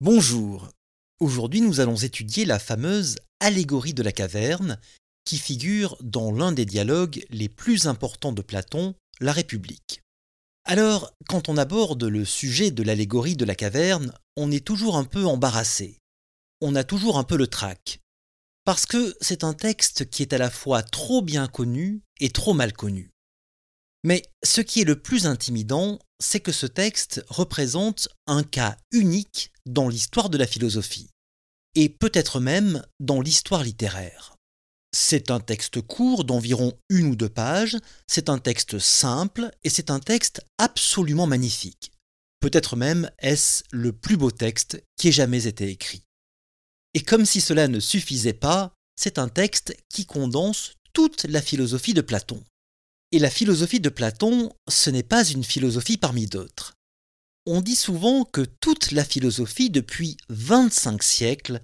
Bonjour. Aujourd'hui, nous allons étudier la fameuse allégorie de la caverne qui figure dans l'un des dialogues les plus importants de Platon, La République. Alors, quand on aborde le sujet de l'allégorie de la caverne, on est toujours un peu embarrassé. On a toujours un peu le trac. Parce que c'est un texte qui est à la fois trop bien connu et trop mal connu. Mais ce qui est le plus intimidant, c'est que ce texte représente un cas unique dans l'histoire de la philosophie, et peut-être même dans l'histoire littéraire. C'est un texte court d'environ une ou deux pages, c'est un texte simple, et c'est un texte absolument magnifique. Peut-être même est-ce le plus beau texte qui ait jamais été écrit. Et comme si cela ne suffisait pas, c'est un texte qui condense toute la philosophie de Platon. Et la philosophie de Platon, ce n'est pas une philosophie parmi d'autres. On dit souvent que toute la philosophie depuis 25 siècles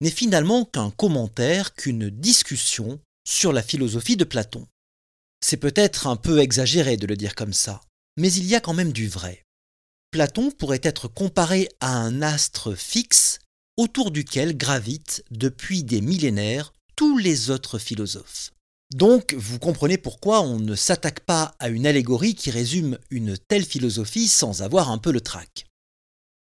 n'est finalement qu'un commentaire, qu'une discussion sur la philosophie de Platon. C'est peut-être un peu exagéré de le dire comme ça, mais il y a quand même du vrai. Platon pourrait être comparé à un astre fixe autour duquel gravitent depuis des millénaires tous les autres philosophes. Donc, vous comprenez pourquoi on ne s'attaque pas à une allégorie qui résume une telle philosophie sans avoir un peu le trac.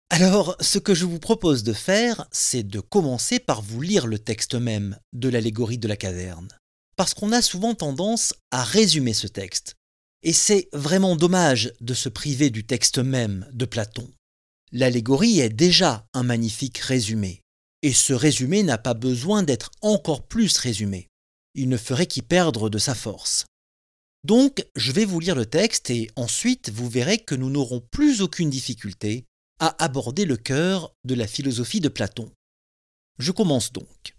Alors, ce que je vous propose de faire, c'est de commencer par vous lire le texte même de l'allégorie de la caverne. Parce qu'on a souvent tendance à résumer ce texte. Et c'est vraiment dommage de se priver du texte même de Platon. L'allégorie est déjà un magnifique résumé. Et ce résumé n'a pas besoin d'être encore plus résumé il ne ferait qu'y perdre de sa force. Donc, je vais vous lire le texte et ensuite vous verrez que nous n'aurons plus aucune difficulté à aborder le cœur de la philosophie de Platon. Je commence donc.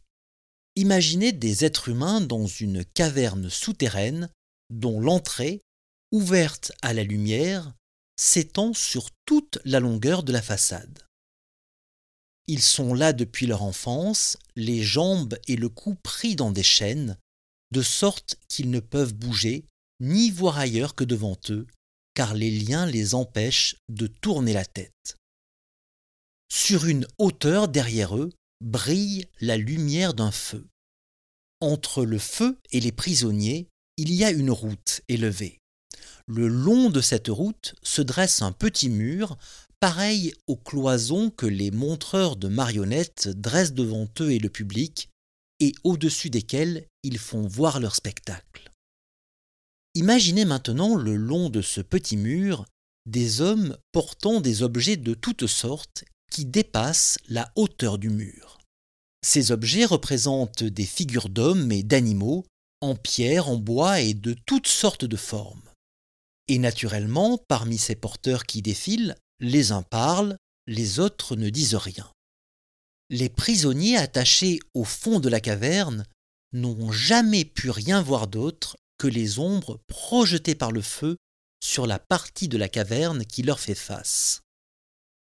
Imaginez des êtres humains dans une caverne souterraine dont l'entrée, ouverte à la lumière, s'étend sur toute la longueur de la façade. Ils sont là depuis leur enfance, les jambes et le cou pris dans des chaînes, de sorte qu'ils ne peuvent bouger ni voir ailleurs que devant eux, car les liens les empêchent de tourner la tête. Sur une hauteur derrière eux brille la lumière d'un feu. Entre le feu et les prisonniers, il y a une route élevée. Le long de cette route se dresse un petit mur, pareil aux cloisons que les montreurs de marionnettes dressent devant eux et le public, et au-dessus desquels ils font voir leur spectacle. Imaginez maintenant le long de ce petit mur des hommes portant des objets de toutes sortes qui dépassent la hauteur du mur. Ces objets représentent des figures d'hommes et d'animaux, en pierre, en bois et de toutes sortes de formes. Et naturellement, parmi ces porteurs qui défilent, les uns parlent, les autres ne disent rien les prisonniers attachés au fond de la caverne n'ont jamais pu rien voir d'autre que les ombres projetées par le feu sur la partie de la caverne qui leur fait face.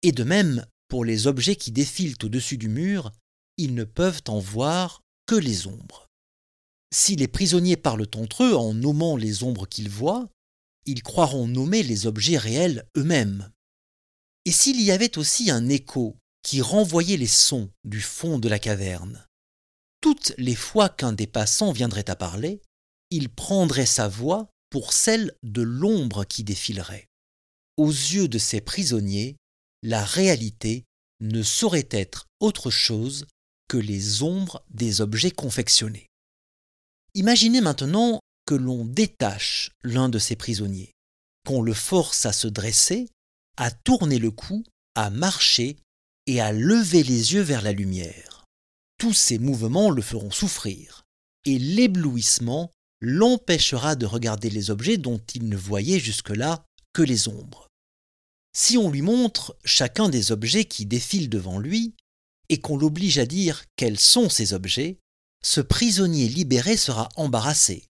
Et de même, pour les objets qui défilent au-dessus du mur, ils ne peuvent en voir que les ombres. Si les prisonniers parlent entre eux en nommant les ombres qu'ils voient, ils croiront nommer les objets réels eux-mêmes. Et s'il y avait aussi un écho qui renvoyait les sons du fond de la caverne. Toutes les fois qu'un des passants viendrait à parler, il prendrait sa voix pour celle de l'ombre qui défilerait. Aux yeux de ces prisonniers, la réalité ne saurait être autre chose que les ombres des objets confectionnés. Imaginez maintenant que l'on détache l'un de ces prisonniers, qu'on le force à se dresser, à tourner le cou, à marcher et à lever les yeux vers la lumière. Tous ces mouvements le feront souffrir, et l'éblouissement l'empêchera de regarder les objets dont il ne voyait jusque-là que les ombres. Si on lui montre chacun des objets qui défilent devant lui, et qu'on l'oblige à dire quels sont ces objets, ce prisonnier libéré sera embarrassé,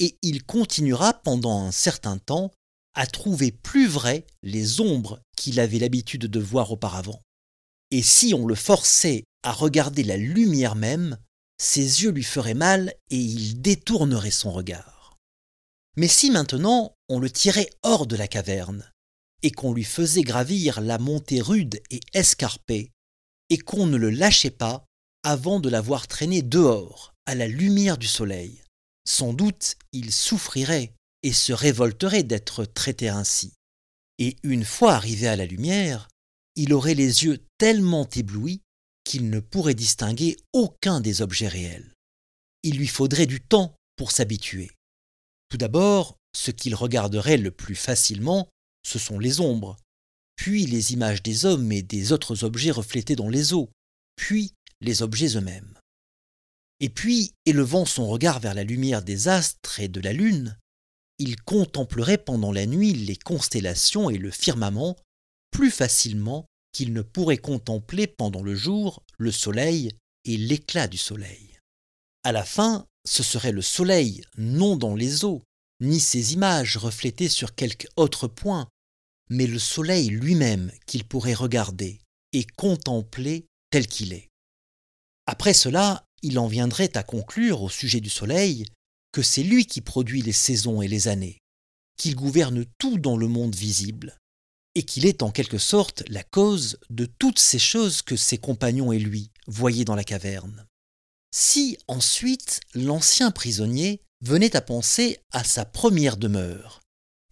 et il continuera pendant un certain temps à trouver plus vraies les ombres qu'il avait l'habitude de voir auparavant et si on le forçait à regarder la lumière même, ses yeux lui feraient mal et il détournerait son regard. Mais si maintenant on le tirait hors de la caverne, et qu'on lui faisait gravir la montée rude et escarpée, et qu'on ne le lâchait pas avant de l'avoir traîné dehors, à la lumière du soleil. Sans doute il souffrirait et se révolterait d'être traité ainsi. Et une fois arrivé à la lumière, il aurait les yeux tellement éblouis qu'il ne pourrait distinguer aucun des objets réels. Il lui faudrait du temps pour s'habituer. Tout d'abord, ce qu'il regarderait le plus facilement, ce sont les ombres, puis les images des hommes et des autres objets reflétés dans les eaux, puis les objets eux-mêmes. Et puis, élevant son regard vers la lumière des astres et de la lune, il contemplerait pendant la nuit les constellations et le firmament plus facilement qu'il ne pourrait contempler pendant le jour le soleil et l'éclat du soleil. À la fin, ce serait le soleil, non dans les eaux, ni ses images reflétées sur quelque autre point, mais le soleil lui-même qu'il pourrait regarder et contempler tel qu'il est. Après cela, il en viendrait à conclure au sujet du soleil que c'est lui qui produit les saisons et les années, qu'il gouverne tout dans le monde visible, et qu'il est en quelque sorte la cause de toutes ces choses que ses compagnons et lui voyaient dans la caverne. Si ensuite l'ancien prisonnier venait à penser à sa première demeure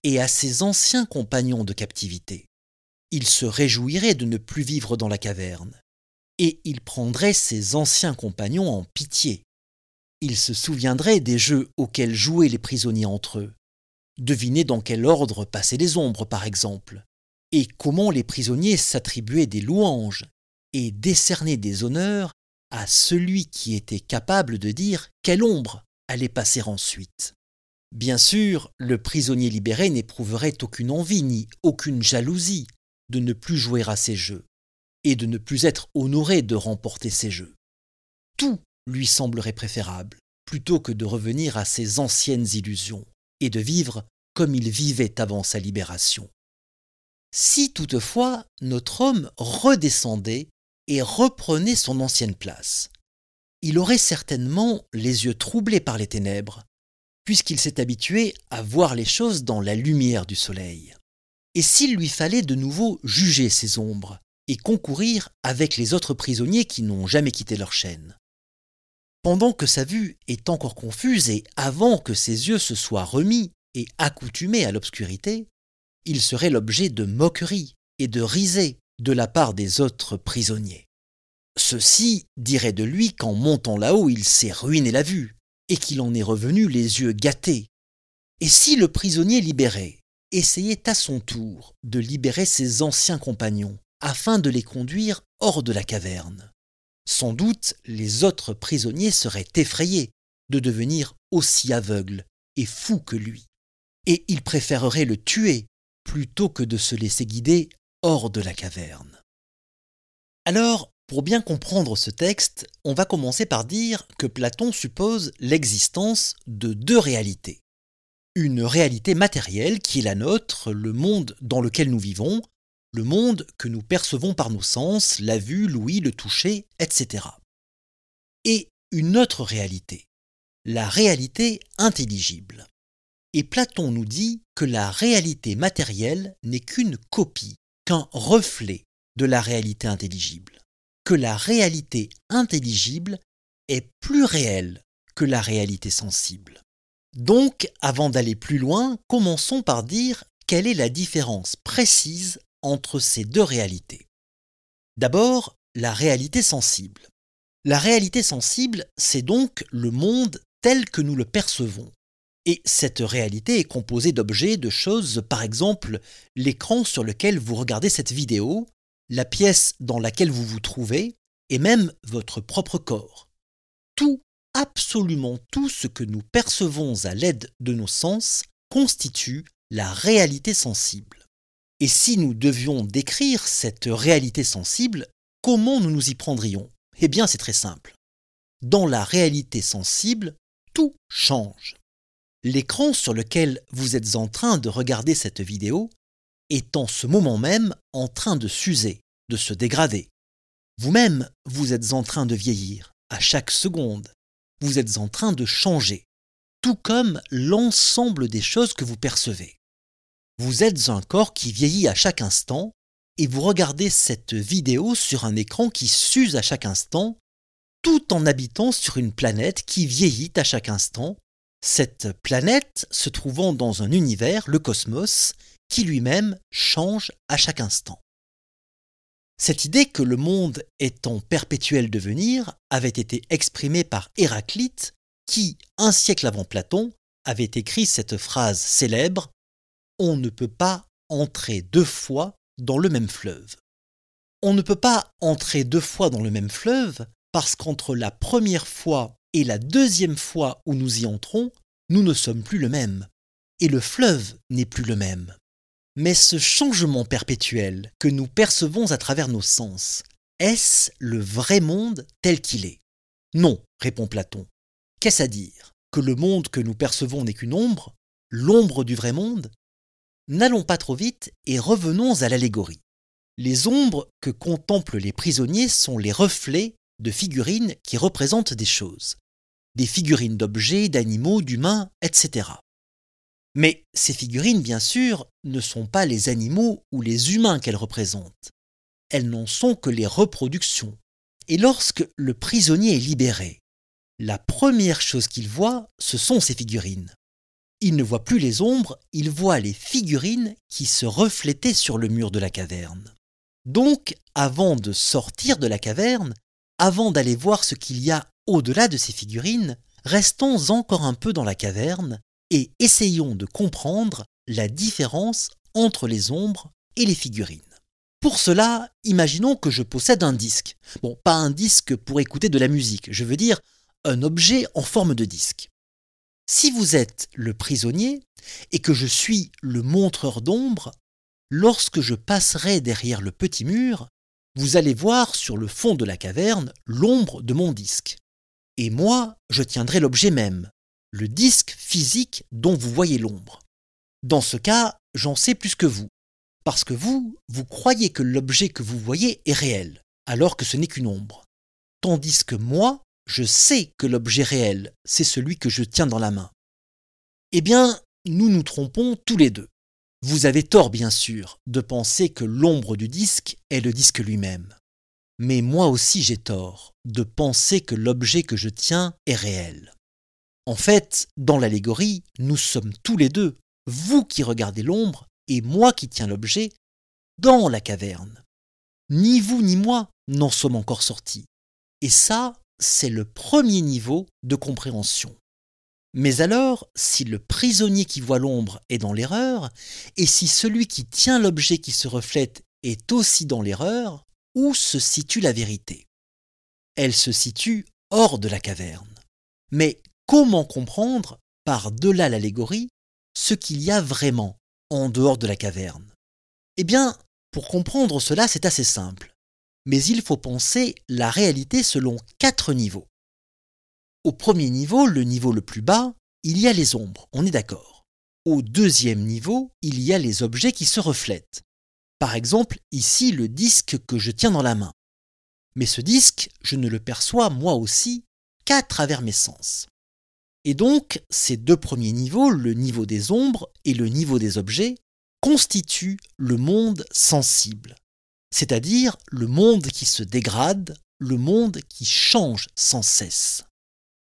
et à ses anciens compagnons de captivité, il se réjouirait de ne plus vivre dans la caverne, et il prendrait ses anciens compagnons en pitié. Il se souviendrait des jeux auxquels jouaient les prisonniers entre eux. Deviner dans quel ordre passaient les ombres, par exemple, et comment les prisonniers s'attribuaient des louanges et décernaient des honneurs à celui qui était capable de dire quelle ombre allait passer ensuite. Bien sûr, le prisonnier libéré n'éprouverait aucune envie ni aucune jalousie de ne plus jouer à ces jeux et de ne plus être honoré de remporter ces jeux. Tout lui semblerait préférable, plutôt que de revenir à ses anciennes illusions, et de vivre comme il vivait avant sa libération. Si toutefois notre homme redescendait et reprenait son ancienne place, il aurait certainement les yeux troublés par les ténèbres, puisqu'il s'est habitué à voir les choses dans la lumière du soleil. Et s'il lui fallait de nouveau juger ces ombres, et concourir avec les autres prisonniers qui n'ont jamais quitté leur chaîne. Pendant que sa vue est encore confuse et avant que ses yeux se soient remis et accoutumés à l'obscurité, il serait l'objet de moqueries et de risées de la part des autres prisonniers. Ceux-ci diraient de lui qu'en montant là-haut il s'est ruiné la vue, et qu'il en est revenu les yeux gâtés. Et si le prisonnier libéré essayait à son tour de libérer ses anciens compagnons, afin de les conduire hors de la caverne. Sans doute les autres prisonniers seraient effrayés de devenir aussi aveugles et fous que lui, et ils préféreraient le tuer plutôt que de se laisser guider hors de la caverne. Alors, pour bien comprendre ce texte, on va commencer par dire que Platon suppose l'existence de deux réalités. Une réalité matérielle qui est la nôtre, le monde dans lequel nous vivons, le monde que nous percevons par nos sens, la vue, l'ouïe, le toucher, etc. Et une autre réalité, la réalité intelligible. Et Platon nous dit que la réalité matérielle n'est qu'une copie, qu'un reflet de la réalité intelligible, que la réalité intelligible est plus réelle que la réalité sensible. Donc, avant d'aller plus loin, commençons par dire quelle est la différence précise entre ces deux réalités. D'abord, la réalité sensible. La réalité sensible, c'est donc le monde tel que nous le percevons. Et cette réalité est composée d'objets, de choses, par exemple l'écran sur lequel vous regardez cette vidéo, la pièce dans laquelle vous vous trouvez, et même votre propre corps. Tout, absolument tout ce que nous percevons à l'aide de nos sens constitue la réalité sensible. Et si nous devions décrire cette réalité sensible, comment nous nous y prendrions? Eh bien c'est très simple. Dans la réalité sensible, tout change. L'écran sur lequel vous êtes en train de regarder cette vidéo est en ce moment même en train de s'user, de se dégrader. Vous-même, vous êtes en train de vieillir à chaque seconde. Vous êtes en train de changer, tout comme l'ensemble des choses que vous percevez. Vous êtes un corps qui vieillit à chaque instant, et vous regardez cette vidéo sur un écran qui s'use à chaque instant, tout en habitant sur une planète qui vieillit à chaque instant, cette planète se trouvant dans un univers, le cosmos, qui lui-même change à chaque instant. Cette idée que le monde est en perpétuel devenir avait été exprimée par Héraclite, qui, un siècle avant Platon, avait écrit cette phrase célèbre On ne peut pas entrer deux fois dans le même fleuve. On ne peut pas entrer deux fois dans le même fleuve parce qu'entre la première fois et la deuxième fois où nous y entrons, nous ne sommes plus le même. Et le fleuve n'est plus le même. Mais ce changement perpétuel que nous percevons à travers nos sens, est-ce le vrai monde tel qu'il est? Non, répond Platon. Qu'est-ce à dire? Que le monde que nous percevons n'est qu'une ombre? L'ombre du vrai monde? N'allons pas trop vite et revenons à l'allégorie. Les ombres que contemplent les prisonniers sont les reflets de figurines qui représentent des choses. Des figurines d'objets, d'animaux, d'humains, etc. Mais ces figurines, bien sûr, ne sont pas les animaux ou les humains qu'elles représentent. Elles n'en sont que les reproductions. Et lorsque le prisonnier est libéré, la première chose qu'il voit, ce sont ces figurines. Il ne voit plus les ombres, il voit les figurines qui se reflétaient sur le mur de la caverne. Donc, avant de sortir de la caverne, avant d'aller voir ce qu'il y a au-delà de ces figurines, restons encore un peu dans la caverne et essayons de comprendre la différence entre les ombres et les figurines. Pour cela, imaginons que je possède un disque. Bon, pas un disque pour écouter de la musique, je veux dire un objet en forme de disque. Si vous êtes le prisonnier et que je suis le montreur d'ombre, lorsque je passerai derrière le petit mur, vous allez voir sur le fond de la caverne l'ombre de mon disque. Et moi, je tiendrai l'objet même, le disque physique dont vous voyez l'ombre. Dans ce cas, j'en sais plus que vous, parce que vous, vous croyez que l'objet que vous voyez est réel, alors que ce n'est qu'une ombre. Tandis que moi, je sais que l'objet réel, c'est celui que je tiens dans la main. Eh bien, nous nous trompons tous les deux. Vous avez tort, bien sûr, de penser que l'ombre du disque est le disque lui-même. Mais moi aussi j'ai tort de penser que l'objet que je tiens est réel. En fait, dans l'allégorie, nous sommes tous les deux, vous qui regardez l'ombre et moi qui tiens l'objet, dans la caverne. Ni vous ni moi n'en sommes encore sortis. Et ça, c'est le premier niveau de compréhension. Mais alors, si le prisonnier qui voit l'ombre est dans l'erreur, et si celui qui tient l'objet qui se reflète est aussi dans l'erreur, où se situe la vérité Elle se situe hors de la caverne. Mais Comment comprendre, par-delà l'allégorie, ce qu'il y a vraiment en dehors de la caverne? Eh bien, pour comprendre cela, c'est assez simple. Mais il faut penser la réalité selon quatre niveaux. Au premier niveau, le niveau le plus bas, il y a les ombres, on est d'accord. Au deuxième niveau, il y a les objets qui se reflètent. Par exemple, ici le disque que je tiens dans la main. Mais ce disque, je ne le perçois moi aussi qu'à travers mes sens. Et donc, ces deux premiers niveaux, le niveau des ombres et le niveau des objets, constituent le monde sensible, c'est-à-dire le monde qui se dégrade, le monde qui change sans cesse.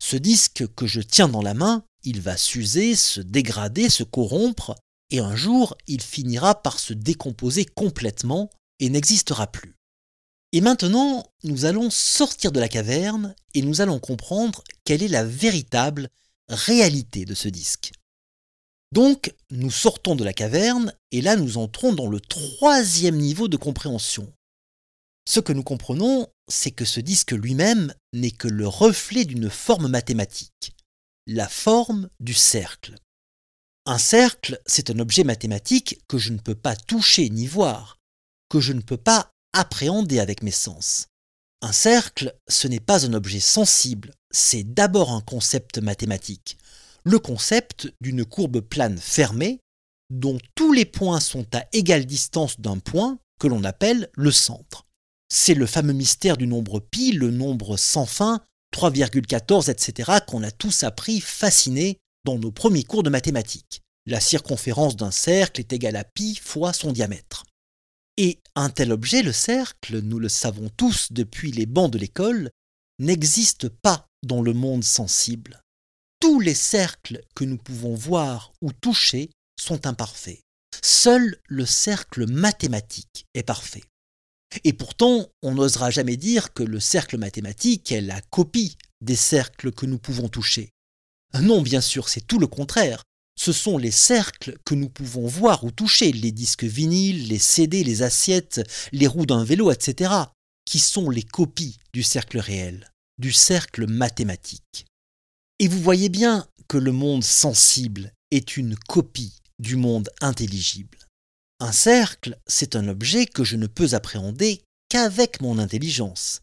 Ce disque que je tiens dans la main, il va s'user, se dégrader, se corrompre, et un jour il finira par se décomposer complètement et n'existera plus. Et maintenant, nous allons sortir de la caverne et nous allons comprendre quelle est la véritable réalité de ce disque. Donc, nous sortons de la caverne et là nous entrons dans le troisième niveau de compréhension. Ce que nous comprenons, c'est que ce disque lui-même n'est que le reflet d'une forme mathématique, la forme du cercle. Un cercle, c'est un objet mathématique que je ne peux pas toucher ni voir, que je ne peux pas appréhender avec mes sens. Un cercle, ce n'est pas un objet sensible, c'est d'abord un concept mathématique. Le concept d'une courbe plane fermée, dont tous les points sont à égale distance d'un point que l'on appelle le centre. C'est le fameux mystère du nombre pi, le nombre sans fin, 3,14, etc., qu'on a tous appris fascinés dans nos premiers cours de mathématiques. La circonférence d'un cercle est égale à pi fois son diamètre. Et un tel objet, le cercle, nous le savons tous depuis les bancs de l'école, n'existe pas dans le monde sensible. Tous les cercles que nous pouvons voir ou toucher sont imparfaits. Seul le cercle mathématique est parfait. Et pourtant, on n'osera jamais dire que le cercle mathématique est la copie des cercles que nous pouvons toucher. Non, bien sûr, c'est tout le contraire. Ce sont les cercles que nous pouvons voir ou toucher, les disques vinyles, les CD, les assiettes, les roues d'un vélo, etc., qui sont les copies du cercle réel, du cercle mathématique. Et vous voyez bien que le monde sensible est une copie du monde intelligible. Un cercle, c'est un objet que je ne peux appréhender qu'avec mon intelligence.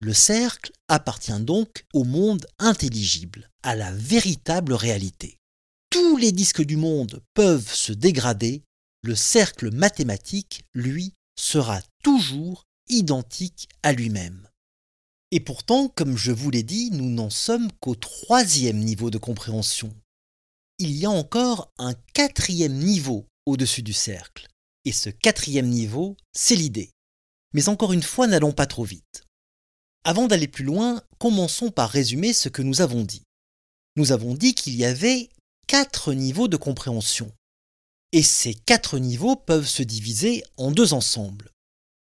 Le cercle appartient donc au monde intelligible, à la véritable réalité. Tous les disques du monde peuvent se dégrader, le cercle mathématique, lui, sera toujours identique à lui-même. Et pourtant, comme je vous l'ai dit, nous n'en sommes qu'au troisième niveau de compréhension. Il y a encore un quatrième niveau au-dessus du cercle. Et ce quatrième niveau, c'est l'idée. Mais encore une fois, n'allons pas trop vite. Avant d'aller plus loin, commençons par résumer ce que nous avons dit. Nous avons dit qu'il y avait quatre niveaux de compréhension. Et ces quatre niveaux peuvent se diviser en deux ensembles.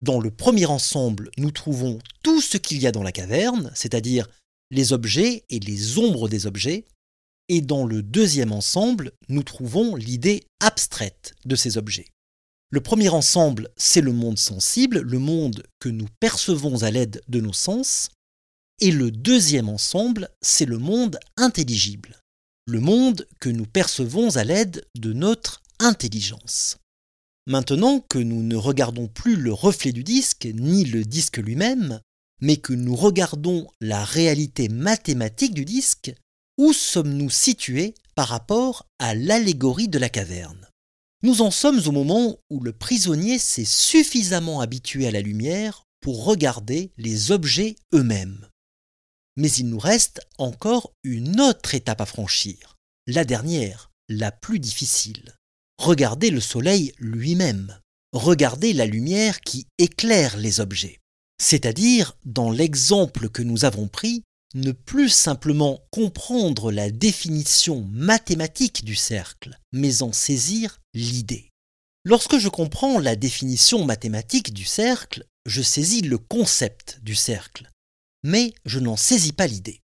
Dans le premier ensemble, nous trouvons tout ce qu'il y a dans la caverne, c'est-à-dire les objets et les ombres des objets, et dans le deuxième ensemble, nous trouvons l'idée abstraite de ces objets. Le premier ensemble, c'est le monde sensible, le monde que nous percevons à l'aide de nos sens, et le deuxième ensemble, c'est le monde intelligible, le monde que nous percevons à l'aide de notre intelligence. Maintenant que nous ne regardons plus le reflet du disque, ni le disque lui-même, mais que nous regardons la réalité mathématique du disque, où sommes-nous situés par rapport à l'allégorie de la caverne? Nous en sommes au moment où le prisonnier s'est suffisamment habitué à la lumière pour regarder les objets eux-mêmes. Mais il nous reste encore une autre étape à franchir, la dernière, la plus difficile. Regardez le soleil lui-même, regardez la lumière qui éclaire les objets. C'est-à-dire, dans l'exemple que nous avons pris, ne plus simplement comprendre la définition mathématique du cercle, mais en saisir l'idée. Lorsque je comprends la définition mathématique du cercle, je saisis le concept du cercle, mais je n'en saisis pas l'idée.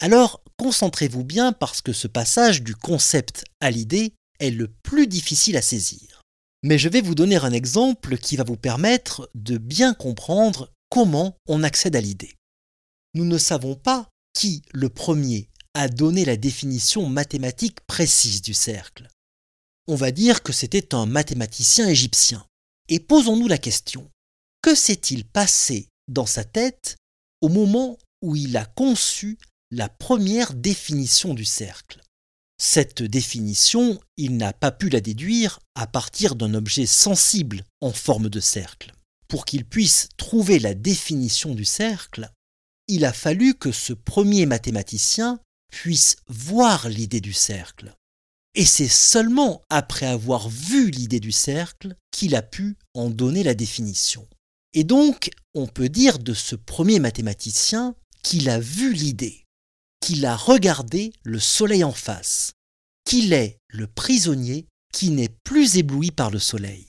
Alors, concentrez-vous bien parce que ce passage du concept à l'idée est le plus difficile à saisir. Mais je vais vous donner un exemple qui va vous permettre de bien comprendre comment on accède à l'idée. Nous ne savons pas qui, le premier, a donné la définition mathématique précise du cercle. On va dire que c'était un mathématicien égyptien. Et posons-nous la question, que s'est-il passé dans sa tête au moment où il a conçu la première définition du cercle? Cette définition, il n'a pas pu la déduire à partir d'un objet sensible en forme de cercle. Pour qu'il puisse trouver la définition du cercle, il a fallu que ce premier mathématicien puisse voir l'idée du cercle. Et c'est seulement après avoir vu l'idée du cercle qu'il a pu en donner la définition. Et donc, on peut dire de ce premier mathématicien qu'il a vu l'idée qu'il a regardé le soleil en face, qu'il est le prisonnier qui n'est plus ébloui par le soleil.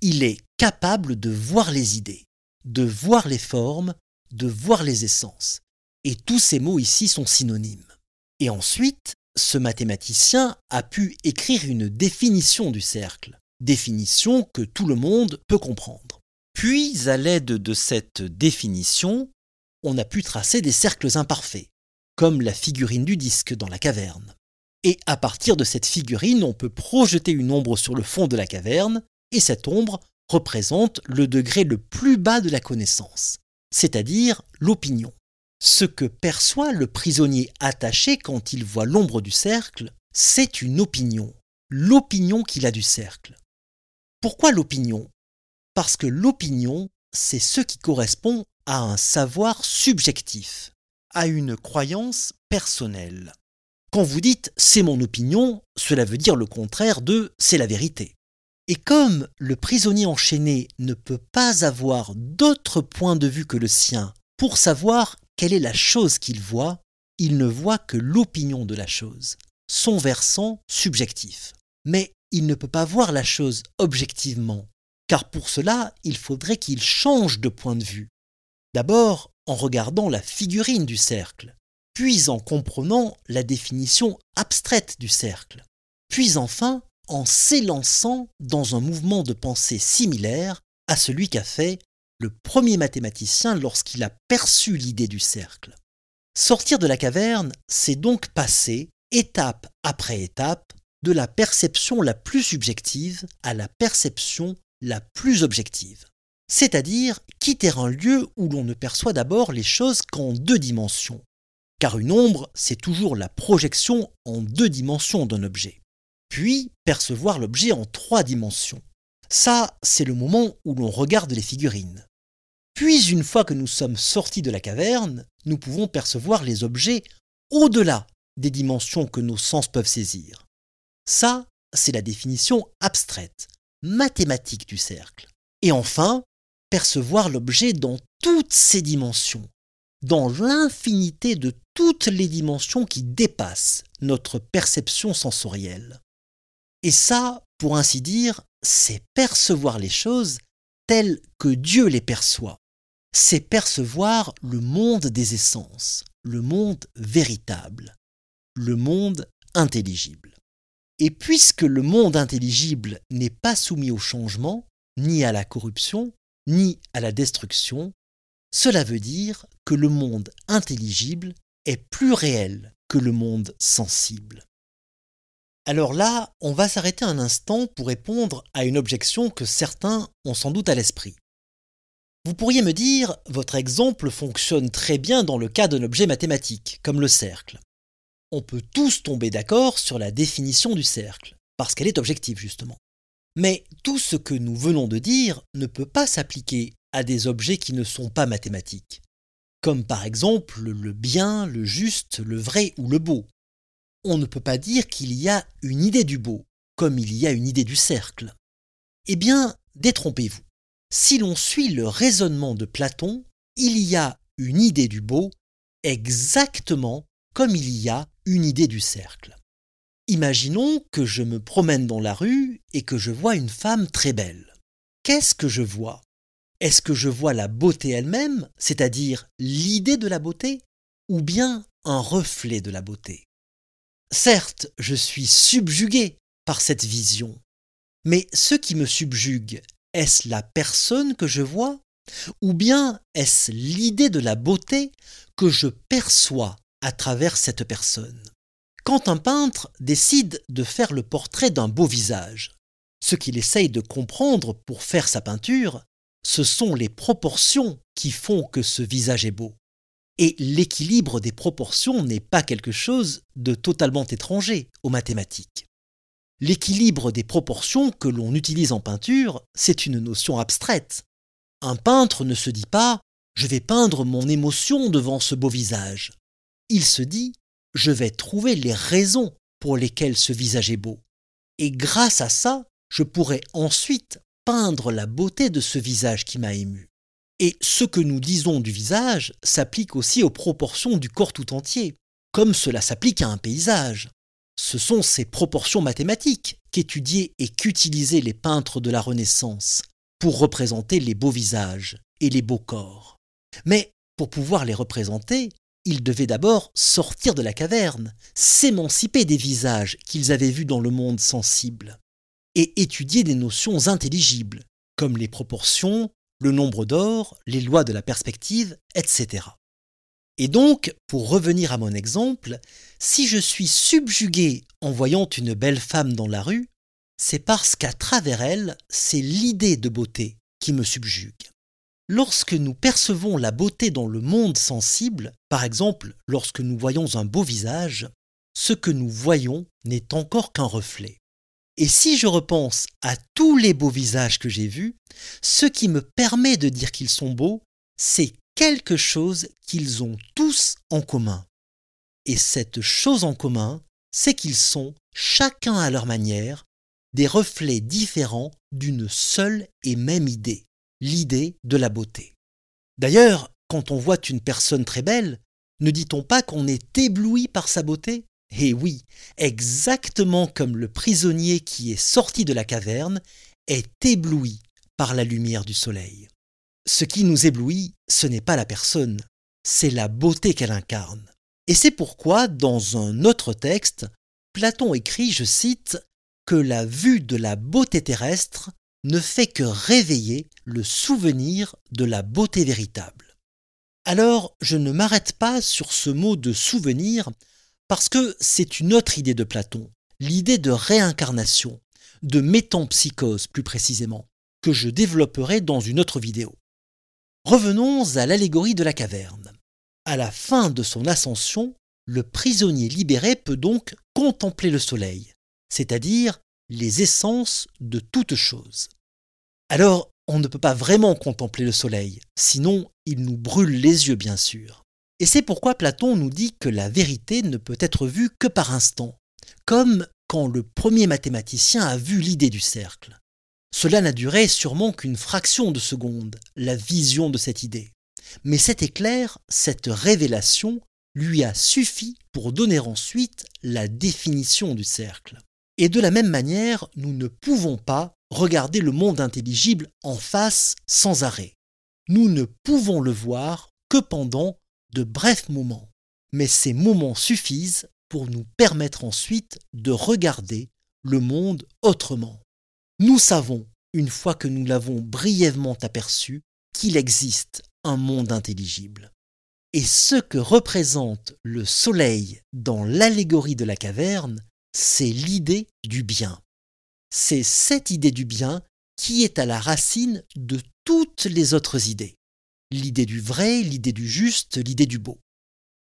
Il est capable de voir les idées, de voir les formes, de voir les essences. Et tous ces mots ici sont synonymes. Et ensuite, ce mathématicien a pu écrire une définition du cercle, définition que tout le monde peut comprendre. Puis, à l'aide de cette définition, on a pu tracer des cercles imparfaits, comme la figurine du disque dans la caverne. Et à partir de cette figurine, on peut projeter une ombre sur le fond de la caverne, et cette ombre représente le degré le plus bas de la connaissance, c'est-à-dire l'opinion. Ce que perçoit le prisonnier attaché quand il voit l'ombre du cercle, c'est une opinion, l'opinion qu'il a du cercle. Pourquoi l'opinion? Parce que l'opinion, c'est ce qui correspond à un savoir subjectif à une croyance personnelle. Quand vous dites c'est mon opinion, cela veut dire le contraire de c'est la vérité. Et comme le prisonnier enchaîné ne peut pas avoir d'autre point de vue que le sien pour savoir quelle est la chose qu'il voit, il ne voit que l'opinion de la chose, son versant subjectif. Mais il ne peut pas voir la chose objectivement, car pour cela, il faudrait qu'il change de point de vue. D'abord en regardant la figurine du cercle, puis en comprenant la définition abstraite du cercle, puis enfin en s'élançant dans un mouvement de pensée similaire à celui qu'a fait le premier mathématicien lorsqu'il a perçu l'idée du cercle. Sortir de la caverne, c'est donc passer, étape après étape, de la perception la plus subjective à la perception la plus objective. C'est-à-dire quitter un lieu où l'on ne perçoit d'abord les choses qu'en deux dimensions. Car une ombre, c'est toujours la projection en deux dimensions d'un objet. Puis percevoir l'objet en trois dimensions. Ça, c'est le moment où l'on regarde les figurines. Puis une fois que nous sommes sortis de la caverne, nous pouvons percevoir les objets au-delà des dimensions que nos sens peuvent saisir. Ça, c'est la définition abstraite, mathématique du cercle. Et enfin, percevoir l'objet dans toutes ses dimensions, dans l'infinité de toutes les dimensions qui dépassent notre perception sensorielle. Et ça, pour ainsi dire, c'est percevoir les choses telles que Dieu les perçoit. C'est percevoir le monde des essences, le monde véritable, le monde intelligible. Et puisque le monde intelligible n'est pas soumis au changement, ni à la corruption, ni à la destruction, cela veut dire que le monde intelligible est plus réel que le monde sensible. Alors là, on va s'arrêter un instant pour répondre à une objection que certains ont sans doute à l'esprit. Vous pourriez me dire, votre exemple fonctionne très bien dans le cas d'un objet mathématique, comme le cercle. On peut tous tomber d'accord sur la définition du cercle, parce qu'elle est objective justement. Mais tout ce que nous venons de dire ne peut pas s'appliquer à des objets qui ne sont pas mathématiques, comme par exemple le bien, le juste, le vrai ou le beau. On ne peut pas dire qu'il y a une idée du beau, comme il y a une idée du cercle. Eh bien, détrompez-vous. Si l'on suit le raisonnement de Platon, il y a une idée du beau exactement comme il y a une idée du cercle. Imaginons que je me promène dans la rue et que je vois une femme très belle. Qu'est-ce que je vois? Est-ce que je vois la beauté elle-même, c'est-à-dire l'idée de la beauté, ou bien un reflet de la beauté? Certes, je suis subjugué par cette vision, mais ce qui me subjugue, est-ce la personne que je vois, ou bien est-ce l'idée de la beauté que je perçois à travers cette personne? Quand un peintre décide de faire le portrait d'un beau visage, ce qu'il essaye de comprendre pour faire sa peinture, ce sont les proportions qui font que ce visage est beau. Et l'équilibre des proportions n'est pas quelque chose de totalement étranger aux mathématiques. L'équilibre des proportions que l'on utilise en peinture, c'est une notion abstraite. Un peintre ne se dit pas ⁇ je vais peindre mon émotion devant ce beau visage ⁇ Il se dit je vais trouver les raisons pour lesquelles ce visage est beau. Et grâce à ça, je pourrai ensuite peindre la beauté de ce visage qui m'a ému. Et ce que nous disons du visage s'applique aussi aux proportions du corps tout entier, comme cela s'applique à un paysage. Ce sont ces proportions mathématiques qu'étudiaient et qu'utilisaient les peintres de la Renaissance pour représenter les beaux visages et les beaux corps. Mais pour pouvoir les représenter, ils devaient d'abord sortir de la caverne, s'émanciper des visages qu'ils avaient vus dans le monde sensible, et étudier des notions intelligibles, comme les proportions, le nombre d'or, les lois de la perspective, etc. Et donc, pour revenir à mon exemple, si je suis subjugué en voyant une belle femme dans la rue, c'est parce qu'à travers elle, c'est l'idée de beauté qui me subjugue. Lorsque nous percevons la beauté dans le monde sensible, par exemple lorsque nous voyons un beau visage, ce que nous voyons n'est encore qu'un reflet. Et si je repense à tous les beaux visages que j'ai vus, ce qui me permet de dire qu'ils sont beaux, c'est quelque chose qu'ils ont tous en commun. Et cette chose en commun, c'est qu'ils sont, chacun à leur manière, des reflets différents d'une seule et même idée, l'idée de la beauté. D'ailleurs, quand on voit une personne très belle, ne dit-on pas qu'on est ébloui par sa beauté? Eh oui, exactement comme le prisonnier qui est sorti de la caverne est ébloui par la lumière du soleil. Ce qui nous éblouit, ce n'est pas la personne, c'est la beauté qu'elle incarne. Et c'est pourquoi, dans un autre texte, Platon écrit, je cite, que la vue de la beauté terrestre ne fait que réveiller le souvenir de la beauté véritable. Alors, je ne m'arrête pas sur ce mot de souvenir parce que c'est une autre idée de Platon, l'idée de réincarnation, de métampsychose plus précisément, que je développerai dans une autre vidéo. Revenons à l'allégorie de la caverne. À la fin de son ascension, le prisonnier libéré peut donc contempler le soleil, c'est-à-dire les essences de toute chose. Alors, on ne peut pas vraiment contempler le soleil, sinon il nous brûle les yeux bien sûr. Et c'est pourquoi Platon nous dit que la vérité ne peut être vue que par instant, comme quand le premier mathématicien a vu l'idée du cercle. Cela n'a duré sûrement qu'une fraction de seconde, la vision de cette idée. Mais cet éclair, cette révélation, lui a suffi pour donner ensuite la définition du cercle. Et de la même manière, nous ne pouvons pas regarder le monde intelligible en face sans arrêt. Nous ne pouvons le voir que pendant de brefs moments. Mais ces moments suffisent pour nous permettre ensuite de regarder le monde autrement. Nous savons, une fois que nous l'avons brièvement aperçu, qu'il existe un monde intelligible. Et ce que représente le soleil dans l'allégorie de la caverne, c'est l'idée du bien. C'est cette idée du bien qui est à la racine de toutes les autres idées. L'idée du vrai, l'idée du juste, l'idée du beau.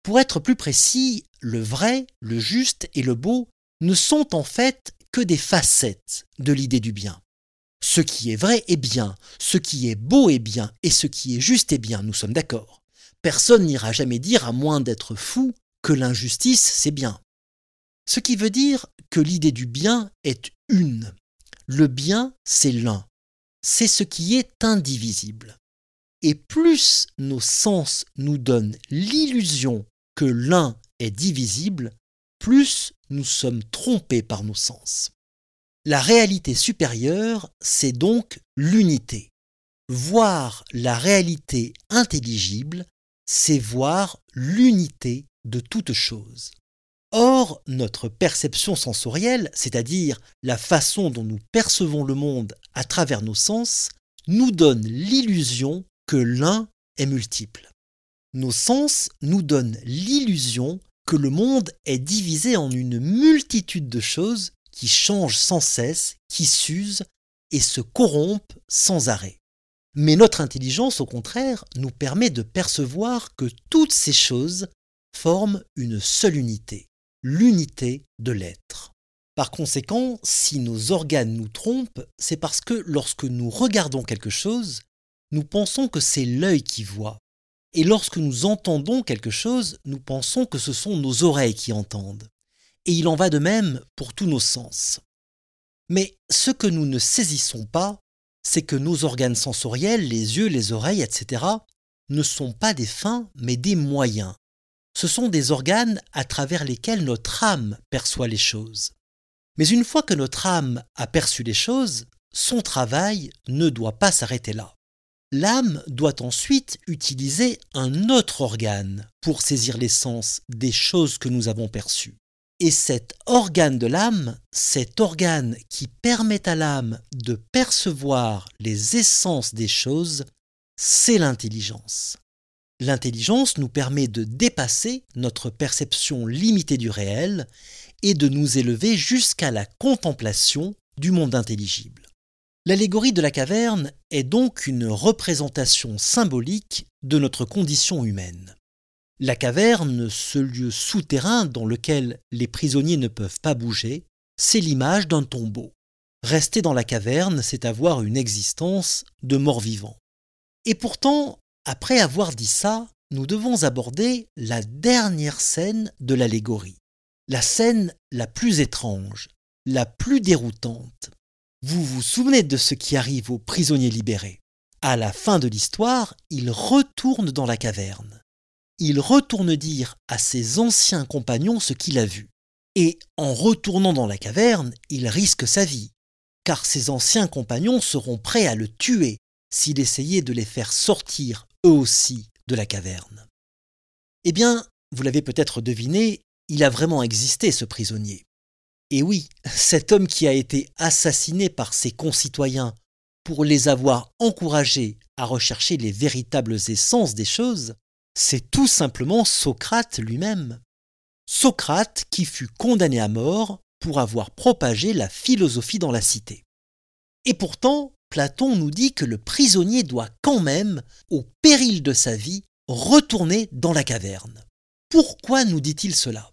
Pour être plus précis, le vrai, le juste et le beau ne sont en fait que des facettes de l'idée du bien. Ce qui est vrai est bien, ce qui est beau est bien, et ce qui est juste est bien, nous sommes d'accord. Personne n'ira jamais dire, à moins d'être fou, que l'injustice c'est bien. Ce qui veut dire que l'idée du bien est une. Le bien, c'est l'un. C'est ce qui est indivisible. Et plus nos sens nous donnent l'illusion que l'un est divisible, plus nous sommes trompés par nos sens. La réalité supérieure, c'est donc l'unité. Voir la réalité intelligible, c'est voir l'unité de toute chose. Or, notre perception sensorielle, c'est-à-dire la façon dont nous percevons le monde à travers nos sens, nous donne l'illusion l'un est multiple. Nos sens nous donnent l'illusion que le monde est divisé en une multitude de choses qui changent sans cesse, qui s'usent et se corrompent sans arrêt. Mais notre intelligence, au contraire, nous permet de percevoir que toutes ces choses forment une seule unité, l'unité de l'être. Par conséquent, si nos organes nous trompent, c'est parce que lorsque nous regardons quelque chose, nous pensons que c'est l'œil qui voit. Et lorsque nous entendons quelque chose, nous pensons que ce sont nos oreilles qui entendent et il en va de même pour tous nos sens. Mais ce que nous ne saisissons pas, c'est que nos organes sensoriels, les yeux, les oreilles, etc., ne sont pas des fins, mais des moyens. Ce sont des organes à travers lesquels notre âme perçoit les choses. Mais une fois que notre âme a perçu les choses, son travail ne doit pas s'arrêter là. L'âme doit ensuite utiliser un autre organe pour saisir l'essence des choses que nous avons perçues. Et cet organe de l'âme, cet organe qui permet à l'âme de percevoir les essences des choses, c'est l'intelligence. L'intelligence nous permet de dépasser notre perception limitée du réel et de nous élever jusqu'à la contemplation du monde intelligible. L'allégorie de la caverne est donc une représentation symbolique de notre condition humaine. La caverne, ce lieu souterrain dans lequel les prisonniers ne peuvent pas bouger, c'est l'image d'un tombeau. Rester dans la caverne, c'est avoir une existence de mort-vivant. Et pourtant, après avoir dit ça, nous devons aborder la dernière scène de l'allégorie, la scène la plus étrange, la plus déroutante. Vous vous souvenez de ce qui arrive aux prisonniers libérés À la fin de l'histoire, il retourne dans la caverne. Il retourne dire à ses anciens compagnons ce qu'il a vu. Et en retournant dans la caverne, il risque sa vie, car ses anciens compagnons seront prêts à le tuer s'il essayait de les faire sortir eux aussi de la caverne. Eh bien, vous l'avez peut-être deviné, il a vraiment existé ce prisonnier. Et oui, cet homme qui a été assassiné par ses concitoyens pour les avoir encouragés à rechercher les véritables essences des choses, c'est tout simplement Socrate lui-même. Socrate qui fut condamné à mort pour avoir propagé la philosophie dans la cité. Et pourtant, Platon nous dit que le prisonnier doit quand même, au péril de sa vie, retourner dans la caverne. Pourquoi nous dit-il cela?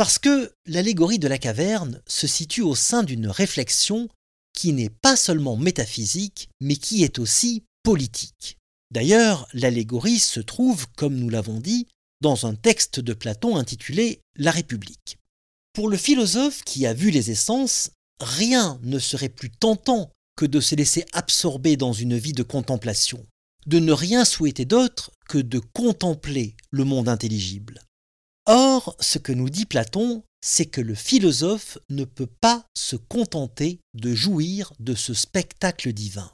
Parce que l'allégorie de la caverne se situe au sein d'une réflexion qui n'est pas seulement métaphysique, mais qui est aussi politique. D'ailleurs, l'allégorie se trouve, comme nous l'avons dit, dans un texte de Platon intitulé La République. Pour le philosophe qui a vu les essences, rien ne serait plus tentant que de se laisser absorber dans une vie de contemplation, de ne rien souhaiter d'autre que de contempler le monde intelligible. Or, ce que nous dit Platon, c'est que le philosophe ne peut pas se contenter de jouir de ce spectacle divin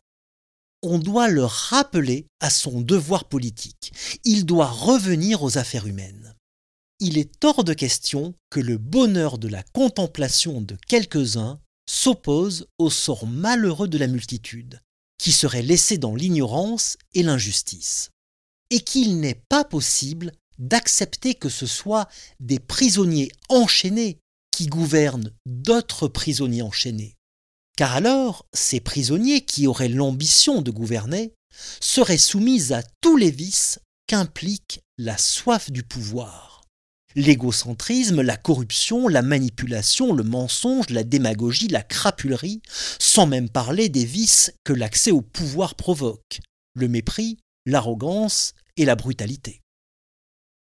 on doit le rappeler à son devoir politique. Il doit revenir aux affaires humaines. Il est hors de question que le bonheur de la contemplation de quelques-uns s'oppose au sort malheureux de la multitude, qui serait laissée dans l'ignorance et l'injustice, et qu'il n'est pas possible d'accepter que ce soit des prisonniers enchaînés qui gouvernent d'autres prisonniers enchaînés. Car alors, ces prisonniers qui auraient l'ambition de gouverner seraient soumis à tous les vices qu'implique la soif du pouvoir. L'égocentrisme, la corruption, la manipulation, le mensonge, la démagogie, la crapulerie, sans même parler des vices que l'accès au pouvoir provoque, le mépris, l'arrogance et la brutalité.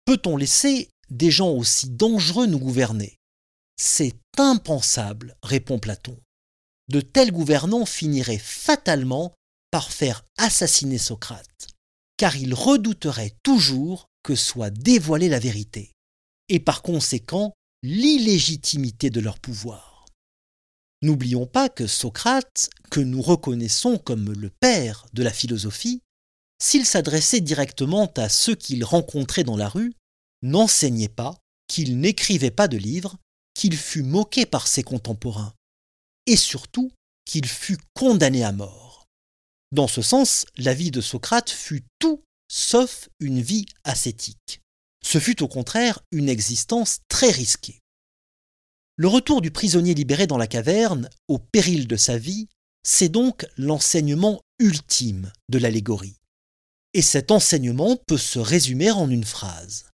Peut-on laisser des gens aussi dangereux nous gouverner? C'est impensable, répond Platon de tels gouvernants finiraient fatalement par faire assassiner Socrate, car ils redouteraient toujours que soit dévoilée la vérité, et par conséquent l'illégitimité de leur pouvoir. N'oublions pas que Socrate, que nous reconnaissons comme le père de la philosophie, s'il s'adressait directement à ceux qu'il rencontrait dans la rue, n'enseignait pas, qu'il n'écrivait pas de livres, qu'il fut moqué par ses contemporains, et surtout qu'il fut condamné à mort. Dans ce sens, la vie de Socrate fut tout sauf une vie ascétique. Ce fut au contraire une existence très risquée. Le retour du prisonnier libéré dans la caverne, au péril de sa vie, c'est donc l'enseignement ultime de l'allégorie. Et cet enseignement peut se résumer en une phrase.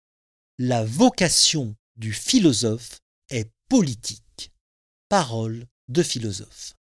La vocation du philosophe est politique. Parole de philosophe.